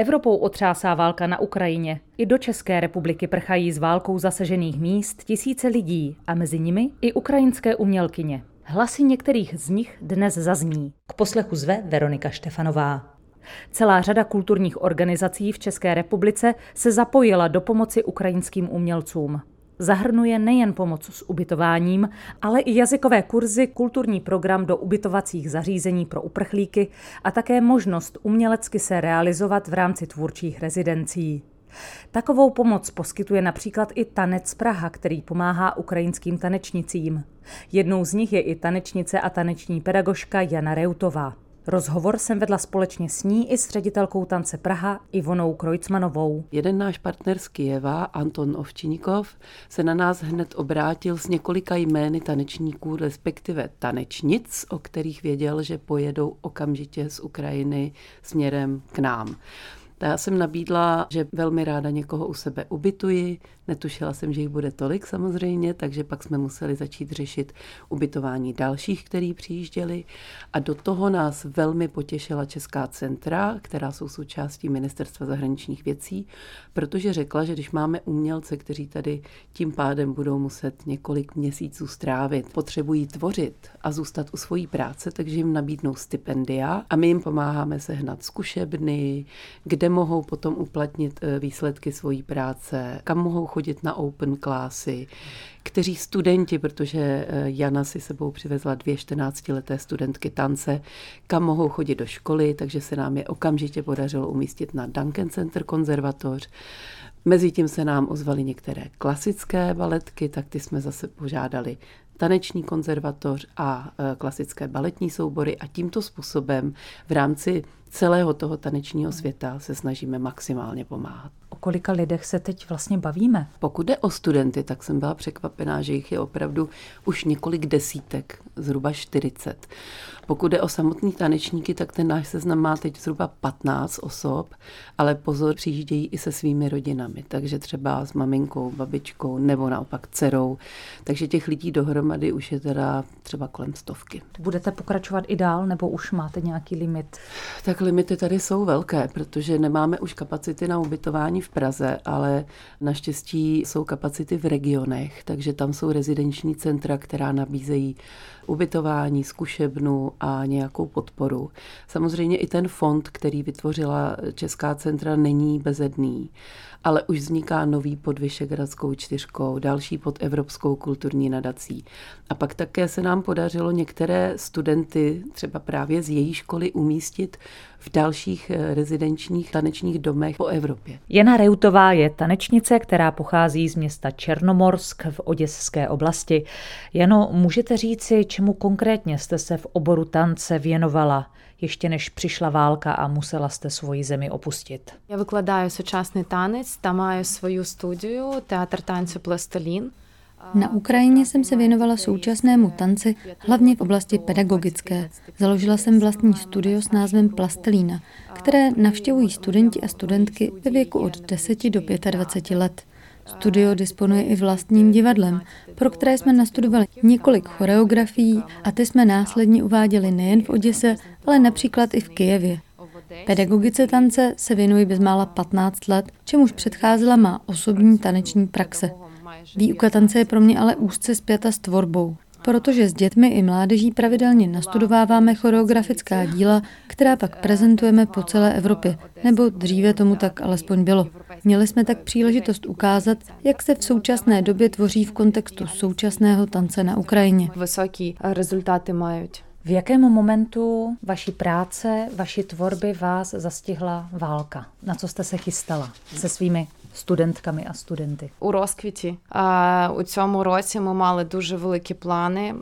Evropou otřásá válka na Ukrajině. I do České republiky prchají z válkou zasežených míst tisíce lidí a mezi nimi i ukrajinské umělkyně. Hlasy některých z nich dnes zazní. K poslechu zve Veronika Štefanová. Celá řada kulturních organizací v České republice se zapojila do pomoci ukrajinským umělcům. Zahrnuje nejen pomoc s ubytováním, ale i jazykové kurzy, kulturní program do ubytovacích zařízení pro uprchlíky a také možnost umělecky se realizovat v rámci tvůrčích rezidencí. Takovou pomoc poskytuje například i Tanec Praha, který pomáhá ukrajinským tanečnicím. Jednou z nich je i tanečnice a taneční pedagožka Jana Reutová. Rozhovor jsem vedla společně s ní i s ředitelkou tance Praha Ivonou Krojcmanovou. Jeden náš partner z Kijeva, Anton Ovčinikov, se na nás hned obrátil s několika jmény tanečníků, respektive tanečnic, o kterých věděl, že pojedou okamžitě z Ukrajiny směrem k nám. Já jsem nabídla, že velmi ráda někoho u sebe ubytuji. Netušila jsem, že jich bude tolik samozřejmě, takže pak jsme museli začít řešit ubytování dalších, který přijížděli. A do toho nás velmi potěšila Česká centra, která jsou součástí Ministerstva zahraničních věcí, protože řekla, že když máme umělce, kteří tady tím pádem budou muset několik měsíců strávit, potřebují tvořit a zůstat u svojí práce, takže jim nabídnou stipendia a my jim pomáháme sehnat zkušebny, kde mohou potom uplatnit eh, výsledky svojí práce, kam mohou chodit na open klasy, kteří studenti, protože eh, Jana si sebou přivezla dvě 14-leté studentky tance, kam mohou chodit do školy, takže se nám je okamžitě podařilo umístit na Duncan Center konzervatoř. Mezitím se nám ozvaly některé klasické baletky, tak ty jsme zase požádali taneční konzervatoř a e, klasické baletní soubory a tímto způsobem v rámci celého toho tanečního světa se snažíme maximálně pomáhat. O kolika lidech se teď vlastně bavíme? Pokud jde o studenty, tak jsem byla překvapená, že jich je opravdu už několik desítek, zhruba 40. Pokud jde o samotní tanečníky, tak ten náš seznam má teď zhruba 15 osob, ale pozor, přijíždějí i se svými rodinami, takže třeba s maminkou, babičkou nebo naopak dcerou. Takže těch lidí dohromady už je teda třeba kolem stovky. Budete pokračovat i dál, nebo už máte nějaký limit? Tak limity tady jsou velké, protože nemáme už kapacity na ubytování v Praze, ale naštěstí jsou kapacity v regionech, takže tam jsou rezidenční centra, která nabízejí ubytování, zkušebnu a nějakou podporu. Samozřejmě i ten fond, který vytvořila Česká centra, není bezedný ale už vzniká nový pod Vyšegradskou čtyřkou, další pod Evropskou kulturní nadací. A pak také se nám podařilo některé studenty, třeba právě z její školy, umístit v dalších eh, rezidenčních tanečních domech po Evropě. Jana Jana Reutová je tanečnice, která pochází z města Černomorsk v Oděské oblasti. Jano, můžete říci, čemu konkrétně jste se v oboru tance věnovala, ještě než přišla válka a musela jste svoji zemi opustit? Já vykládám současný tanec, tam mám svou studiu Teatr tance Plastilín. Na Ukrajině jsem se věnovala současnému tanci, hlavně v oblasti pedagogické. Založila jsem vlastní studio s názvem Plastelína, které navštěvují studenti a studentky ve věku od 10 do 25 let. Studio disponuje i vlastním divadlem, pro které jsme nastudovali několik choreografií a ty jsme následně uváděli nejen v Oděse, ale například i v Kijevě. Pedagogice tance se věnuji bezmála 15 let, čemuž předcházela má osobní taneční praxe. Výuka tance je pro mě ale úzce zpěta s tvorbou, protože s dětmi i mládeží pravidelně nastudováváme choreografická díla, která pak prezentujeme po celé Evropě, nebo dříve tomu tak alespoň bylo. Měli jsme tak příležitost ukázat, jak se v současné době tvoří v kontextu současného tance na Ukrajině. Vysoké rezultáty mají. V jakém momentu vaší práce, vaší tvorby vás zastihla válka? Na co jste se chystala se svými studentkami a studenty? У розквіті. У цьому році ми мали дуже великі плани.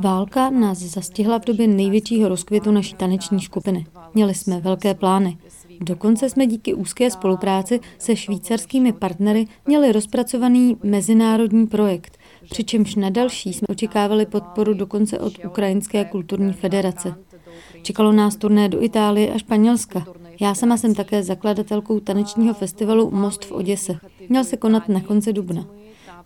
Válka nás zastihla v době největšího rozkvětu naší taneční skupiny. Měli jsme velké plány. Dokonce jsme díky úzké spolupráci se švýcarskými partnery měli rozpracovaný mezinárodní projekt, přičemž na další jsme očekávali podporu dokonce od Ukrajinské kulturní federace. Čekalo nás turné do Itálie a Španělska. Já sama jsem také zakladatelkou tanečního festivalu Most v Oděse. Měl se konat na konci dubna.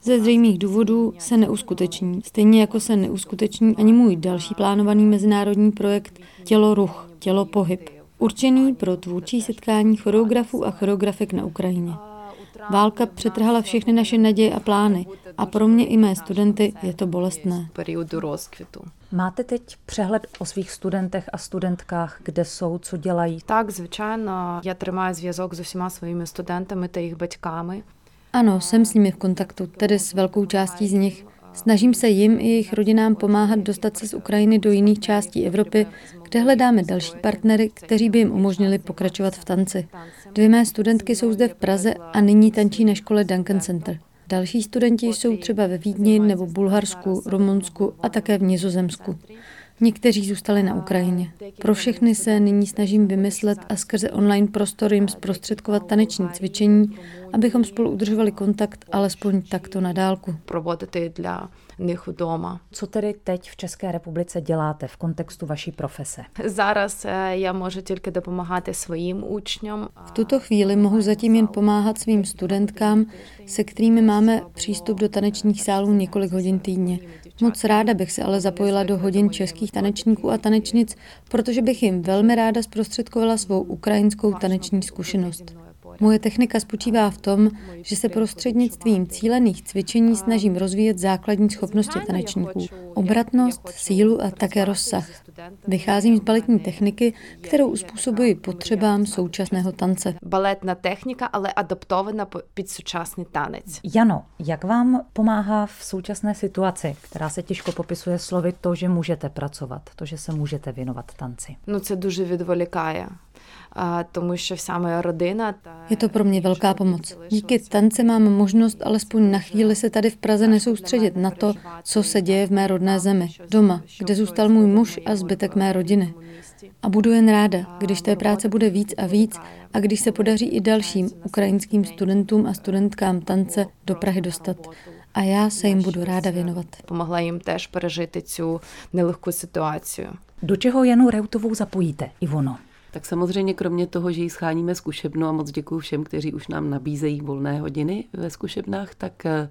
Ze zřejmých důvodů se neuskuteční, stejně jako se neuskuteční ani můj další plánovaný mezinárodní projekt Tělo ruch, tělo pohyb. určený pro tvůrčí setkání choreografů a choreografek na Ukrajině. Válka přetrhala všechny naše naděje a plány a pro mě i mé studenty je to bolestné. Máte teď přehled o svých studentech a studentkách, kde jsou, co dělají? Tak, звичайно, я тримаю зв'язок з усіма своїми студентами та їх батьками. Ano, jsem s nimi v kontaktu, tedy s velkou částí z nich. Snažím se jim i jejich rodinám pomáhat dostat se z Ukrajiny do jiných částí Evropy, kde hledáme další partnery, kteří by jim umožnili pokračovat v tanci. Dvě mé studentky jsou zde v Praze a nyní tančí na škole Duncan Center. Další studenti jsou třeba ve Vídni nebo Bulharsku, Rumunsku a také v Nizozemsku. Někteří zůstali na Ukrajině. Pro všechny se nyní snažím vymyslet a skrze online prostor jim zprostředkovat taneční cvičení, abychom spolu udržovali kontakt alespoň takto na dálku. Provodit dla них вдома. Co tedy teď v České republice děláte v kontextu vaší profese? Зараз е, я можу тільки допомагати своїм учням. V tuto chvíli mohu zatím jen pomáhat svým studentkám, se kterými máme přístup do tanečních sálů několik hodin týdně. Moc ráda bych se ale zapojila do hodin českých tanečníků a tanečnic, protože bych jim velmi ráda zprostředkovala svou ukrajinskou taneční zkušenost. Moje technika spočívá v tom, že se prostřednictvím cílených cvičení snažím rozvíjet základní schopnosti tanečníků, obratnost, sílu a také rozsah. Vycházím z baletní techniky, kterou uspůsobuji potřebám současného tance. Baletná technika, ale adaptovaná pod současný tanec. Jano, jak vám pomáhá v současné situaci, která se těžko popisuje slovy to, že můžete pracovat, to, že se můžete věnovat tanci? No, to duže vydvolikáje tomu, že rodina. Je to pro mě velká pomoc. Díky tance mám možnost alespoň na chvíli se tady v Praze nesoustředit na to, co se děje v mé rodné zemi, doma, kde zůstal můj muž a zbytek mé rodiny. A budu jen ráda, když té práce bude víc a víc a když se podaří i dalším ukrajinským studentům a studentkám tance do Prahy dostat a já se jim budu ráda věnovat. Pomohla jim též přežít tu nelehkou situaci. Do čeho Janu Reutovou zapojíte, Ivono? Tak samozřejmě kromě toho, že ji scháníme zkušebnu a moc děkuji všem, kteří už nám nabízejí volné hodiny ve zkušebnách, tak eh,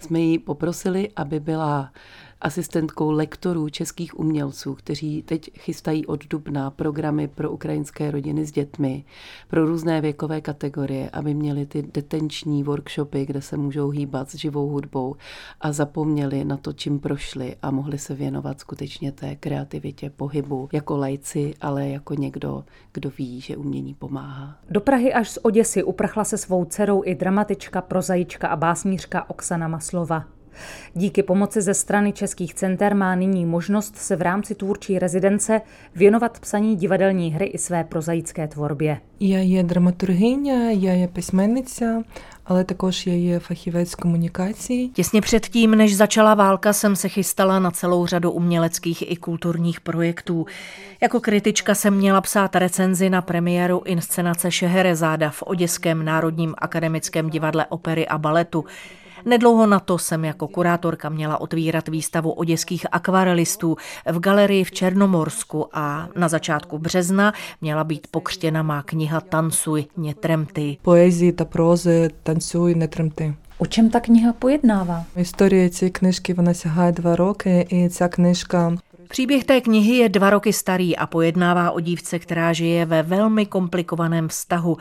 jsme ji poprosili, aby byla asistentkou lektorů českých umělců, kteří teď chystají od dubna programy pro ukrajinské rodiny s dětmi, pro různé věkové kategorie, aby měli ty detenční workshopy, kde se můžou hýbat s živou hudbou a zapomněli na to, čím prošli a mohli se věnovat skutečně té kreativitě, pohybu, jako lajci, ale jako někdo, kdo ví, že umění pomáhá. Do Prahy až z Oděsy uprchla se svou dcerou i dramatička, prozaička a básnířka Oksana Maslova. Díky pomoci ze strany českých center má nyní možnost se v rámci tvůrčí rezidence věnovat psaní divadelní hry i své prozaické tvorbě. Já je dramaturgyně, já je písmenice, ale takož je je fachivec komunikací. Těsně předtím, než začala válka, jsem se chystala na celou řadu uměleckých i kulturních projektů. Jako kritička jsem měla psát recenzi na premiéru inscenace Šeherezáda v Oděském národním akademickém divadle opery a baletu. Nedlouho na to jsem jako kurátorka měla otvírat výstavu oděských akvarelistů v galerii v Černomorsku a na začátku března měla být pokřtěna má kniha Tancuj, netremty. Poezii, ta proze, tancuj, netremty. O čem ta kniha pojednává? Historie té knižky, ona sahá dva roky i ta knižka Příběh té knihy je dva roky starý a pojednává o dívce, která žije ve velmi komplikovaném vztahu.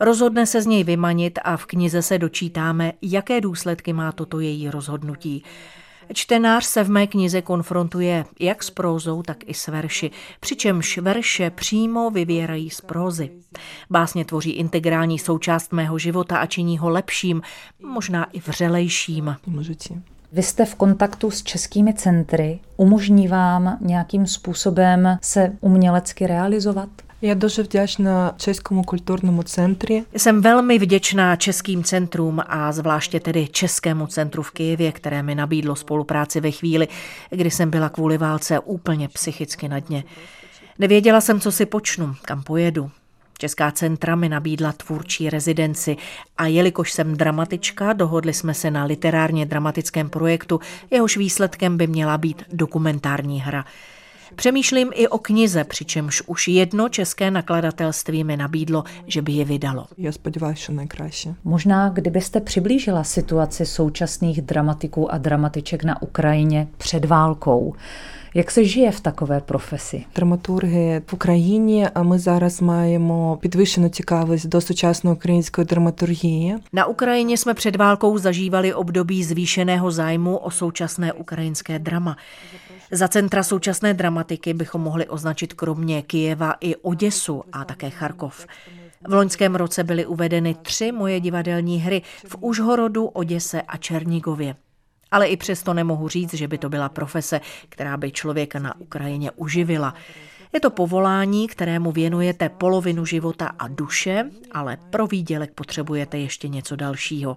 Rozhodne se z něj vymanit a v knize se dočítáme, jaké důsledky má toto její rozhodnutí. Čtenář se v mé knize konfrontuje jak s prózou, tak i s verši, přičemž verše přímo vyvěrají z prózy. Básně tvoří integrální součást mého života a činí ho lepším, možná i vřelejším. Vy jste v kontaktu s českými centry, umožní vám nějakým způsobem se umělecky realizovat? Я дуже вдячна чеському культурному центрі. Jsem velmi vděčná českým centrům a zvláště tedy Českému centru v Kyjevě, které mi nabídlo spolupráci ve chvíli, kdy jsem byla kvůli válce úplně psychicky na dně. Nevěděla jsem, co si počnu, kam pojedu. Česká centra mi nabídla tvůrčí rezidenci a jelikož jsem dramatička, dohodli jsme se na literárně dramatickém projektu, jehož výsledkem by měla být dokumentární hra. Přemýšlím i o knize, přičemž už jedno české nakladatelství mi nabídlo, že by je vydalo. Já сподіваюся, що найкраще. Možná, kdybyste přiblížila situaci současných dramatiků a dramatiček na Ukrajině před válkou. Jak se žije v takové profesi? Драматурги в Україні. А ми зараз маємо підвищену цікавість до сучасної української драматургії. Na Ukrajině jsme před válkou zažívali období zvýšeného zájmu o současné ukrajinské drama. Za centra současné dramatiky bychom mohli označit kromě Kijeva i Oděsu a také Charkov. V loňském roce byly uvedeny tři moje divadelní hry v Užhorodu, Oděse a Černigově. Ale i přesto nemohu říct, že by to byla profese, která by člověka na Ukrajině uživila. Je to povolání, kterému věnujete polovinu života a duše, ale pro výdělek potřebujete ještě něco dalšího.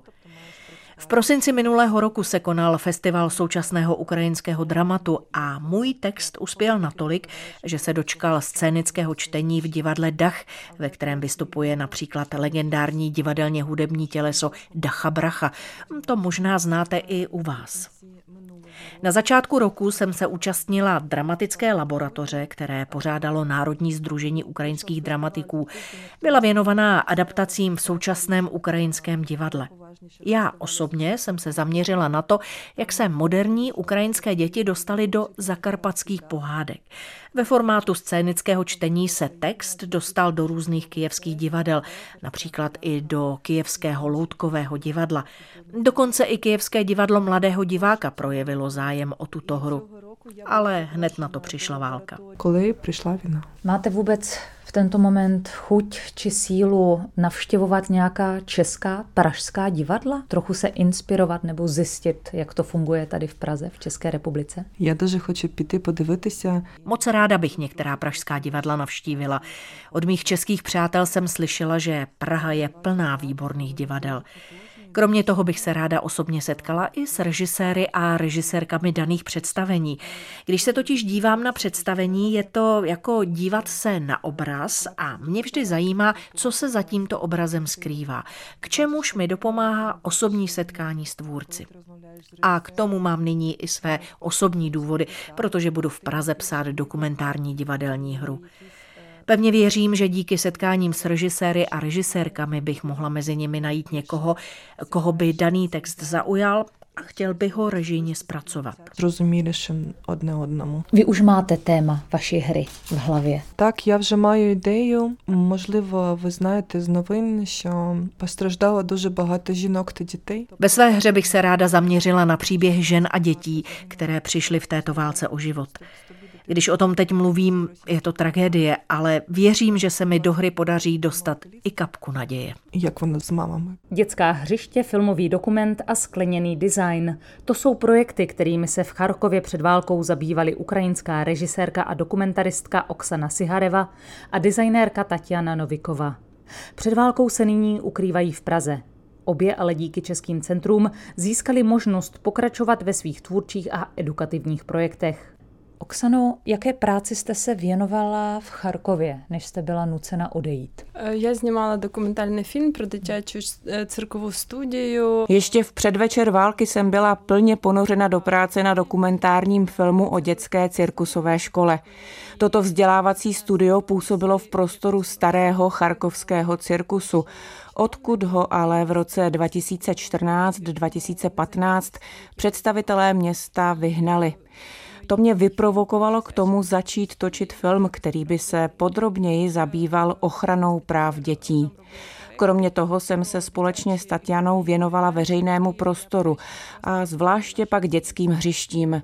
V prosinci minulého roku se konal festival současného ukrajinského dramatu a můj text uspěl natolik, že se dočkal scénického čtení v divadle Dach, ve kterém vystupuje například legendární divadelně hudební těleso Dacha Bracha. To možná znáte i u vás. Na začátku roku jsem se účastnila dramatické laboratoře, které pořádalo Národní združení ukrajinských dramatiků. Byla věnovaná adaptacím v současném ukrajinském divadle. Já osobně jsem se zaměřila na to, jak se moderní ukrajinské děti dostaly do zakarpatských pohádek. Ve formátu scénického čtení se text dostal do různých kijevských divadel, například i do kijevského loutkového divadla. Dokonce i kijevské divadlo mladého diváka projevilo zájem o tuto hru. Ale hned na to přišla válka. Kolik přišla vina? Máte vůbec v tento moment chuť či sílu navštěvovat nějaká česká, pražská divadla? Trochu se inspirovat nebo zjistit, jak to funguje tady v Praze, v České republice? Я дуже хочу піти подивитися. Moc ráda bych některá pražská divadla navštívila. Od mých českých přátel jsem slyšela, že Praha je plná výborných divadel. Kromě toho bych se ráda osobně setkala i s režiséry a režisérkami daných představení. Když se totiž dívám na představení, je to jako dívat se na obraz a mě vždy zajímá, co se za tímto obrazem skrývá. K čemuž mi dopomáhá osobní setkání s tvůrci. A k tomu mám nyní i své osobní důvody, protože budu v Praze psát dokumentární divadelní hru. Pevně věřím, že díky setkáním s režiséry a režisérkami bych mohla mezi nimi najít někoho, koho by daný text zaujal a chtěl by ho režijně zpracovat. Зрозуміліше одне одному. Vy už máte téma vaší hry v hlavě. Так, я вже маю ідею. Можливо, ви знаєте з новин, що постраждало дуже багато жінок та дітей. Ve své hře bych se ráda zaměřila na příběh žen a dětí, které přišly v této válce o život. Když o tom teď mluvím, je to tragédie, ale věřím, že se mi do hry podaří dostat i kapku naděje. Jak on s mámami? Dětská hřiště, filmový dokument a skleněný design. To jsou projekty, kterými se v Charkově před válkou zabývali ukrajinská režisérka a dokumentaristka Oksana Sihareva a designérka Tatiana Novikova. Před válkou se nyní ukrývají v Praze. Obě ale díky českým centrům získali možnost pokračovat ve svých tvůrčích a edukativních projektech. Oksano, jaké práci jste se věnovala v Charkově, než jste byla nucena odejít? Eh, já znímala dokumentární film pro děťačí eh, cirkovou studiu. Ještě v předvečer války jsem byla plně ponořena do práce na dokumentárním filmu o dětské cirkusové škole. Toto vzdělávací studio působilo v prostoru starého charkovského cirkusu odkud ho ale v roce 2014-2015 představitelé města vyhnali. To mě vyprovokovalo k tomu začít točit film, který by se podrobněji zabýval ochranou práv dětí. Kromě toho jsem se společně s Tatianou věnovala veřejnému prostoru a zvláště pak dětským hřištím.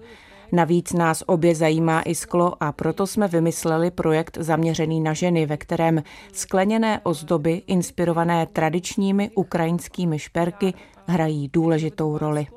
Navíc nás obě zajímá i sklo a proto jsme vymysleli projekt zaměřený na ženy, ve kterém skleněné ozdoby inspirované tradičními ukrajinskými šperky hrají důležitou roli.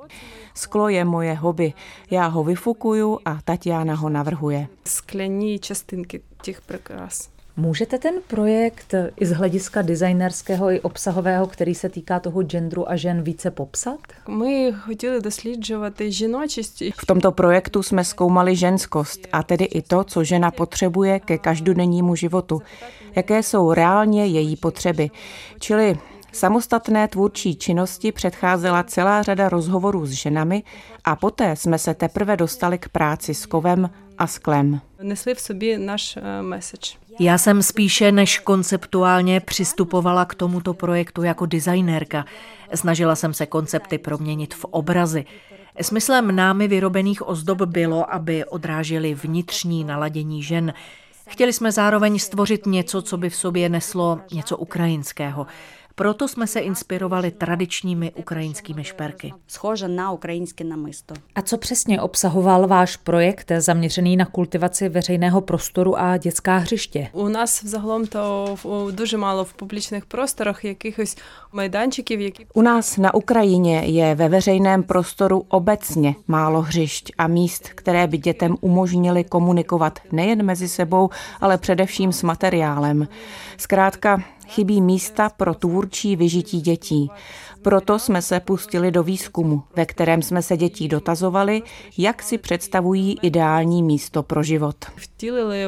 Sklo je moje hobby. Já ho vyfukuju a Tatiana ho navrhuje. Sklení častinky těch překrás. Můžete ten projekt i z hlediska designerského i obsahového, který se týká toho genderu a žen, více popsat? My chtěli dosledovat ženočist. V tomto projektu jsme zkoumali ženskost a tedy i to, co žena potřebuje ke každodennímu životu. Jaké jsou reálně její potřeby. Čili Samostatné tvůrčí činnosti předcházela celá řada rozhovorů s ženami a poté jsme se teprve dostali k práci s kovem a sklem. Nesli v sobě náš eh, message. Já jsem spíše než konceptuálně přistupovala k tomuto projektu jako designérka. Snažila jsem se koncepty proměnit v obrazy. Smyslem námi vyrobených ozdob bylo, aby odrážely vnitřní naladění žen. Chtěli jsme zároveň stvořit něco, co by v sobě neslo něco ukrajinského. Proto jsme se inspirovali tradičními ukrajinskými šperky. Схоже на українське намисто. A co přesně obsahoval váš projekt zaměřený na kultivaci veřejného prostoru a dětská hřiště? У нас взагалом то в- дуже мало в публічних просторах якихось майданчиків, які U nás na Ukrajině je ve veřejném prostoru obecně málo hřišť a míst, které by dětem umožnily komunikovat nejen mezi sebou, ale především s materiálem. Zkrátka chybí místa pro tvůrčí vyžití dětí. Proto jsme se pustili do výzkumu, ve kterém jsme se dětí dotazovali, jak si představují ideální místo pro život.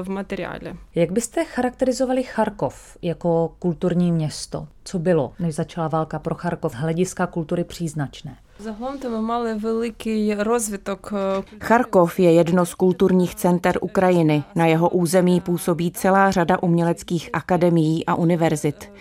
v materiále. Jak byste charakterizovali Charkov jako kulturní město? Co bylo, než začala válka pro Charkov, hlediska kultury příznačné? Charkov je jedno z kulturních center Ukrajiny. Na jeho území působí celá řada uměleckých akademií a univerzit.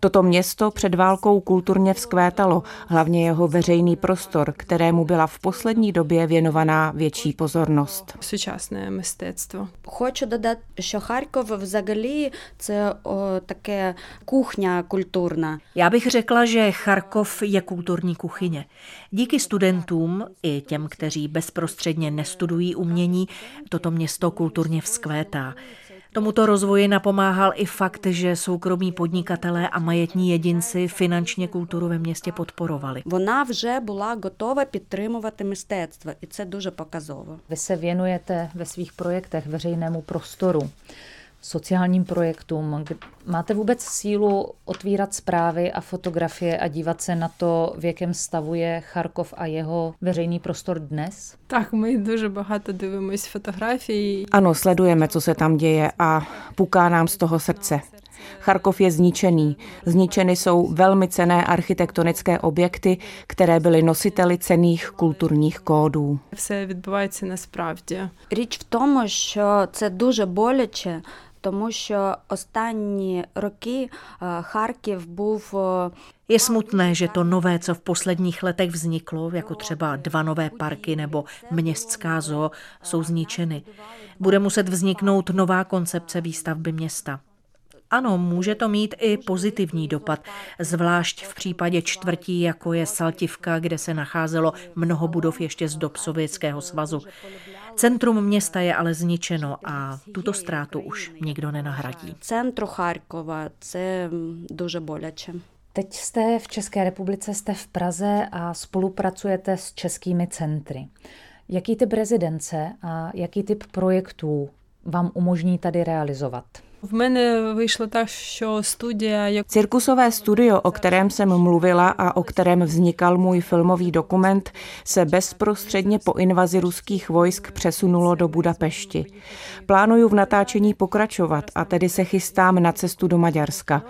Toto město před válkou kulturně vzkvétalo, hlavně jeho veřejný prostor, kterému byla v poslední době věnovaná větší pozornost. сучасне мистецтво. Хочу додати, що Харків взагалі це о, таке кухня культурна. Já bych řekla, že Charkov je kulturní kuchyně. Díky studentům i těm, kteří bezprostředně nestudují umění, toto město kulturně vzkvétá. Tomuto rozvoji napomáhal i fakt, že soukromí podnikatelé a majetní jedinci finančně kulturu ve městě podporovali. Вона вже була готова підтримувати мистецтво, і це дуже показово. Vy se věnujete ve svých projektech veřejnému prostoru, sociálním projektům. K- Máte vůbec sílu otvírat zprávy a fotografie a dívat se na to, v jakém stavu je Charkov a jeho veřejný prostor dnes? Так, ми дуже багато дивимось фотографій. Ano, sledujeme, co se tam děje a puká nám z toho srdce. Charkov je zničený. Zničeny jsou velmi cené architektonické objekty, které byly nositeli cených kulturních kódů. Все відбувається насправді. Річ в тому, що це дуже боляче, тому що останні роки е, Харків був е, Je smutné, že to nové, co v posledních letech vzniklo, jako třeba dva nové parky nebo městská zoo, jsou zničeny. Bude muset vzniknout nová koncepce výstavby města. Ano, může to mít i pozitivní dopad, zvlášť v případě čtvrtí, jako je Saltivka, kde se nacházelo mnoho budov ještě z dob Sovětského svazu. Centrum města je ale zničeno a tuto ztrátu už nikdo nenahradí. Centru Charkova, to je duže boleče. Teď jste v České republice, jste v Praze a spolupracujete s českými centry. Jaký typ rezidence a jaký typ projektů vám umožní tady realizovat? В мене вийшло так, що студія, як Cirkusové studio, o kterém jsem mluvila a o kterém vznikal můj filmový dokument, se bezprostředně po invazi ruských vojsk přesunulo do Budapešti. Plánuju v natáčení pokračovat a tedy se chystám na cestu do Maďarska.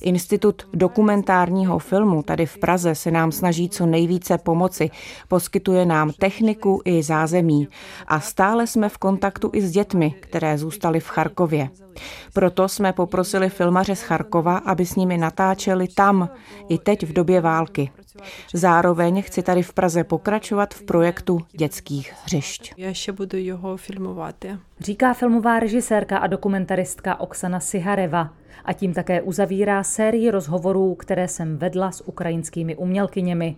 Institut dokumentárního filmu tady v Praze se nám snaží co nejvíce pomoci, poskytuje nám techniku i zázemí a stále jsme v kontaktu i s dětmi, které zůstaly v Charkově. Proto jsme poprosili filmaře z Charkova, aby s nimi natáčeli tam, i teď v době války. Zároveň chci tady v Praze pokračovat v projektu dětských hřišť. Já ještě budu jeho filmovat. Říká filmová režisérka a dokumentaristka Oksana Sihareva. A tím také uzavírá sérii rozhovorů, které jsem vedla s ukrajinskými umělkyněmi.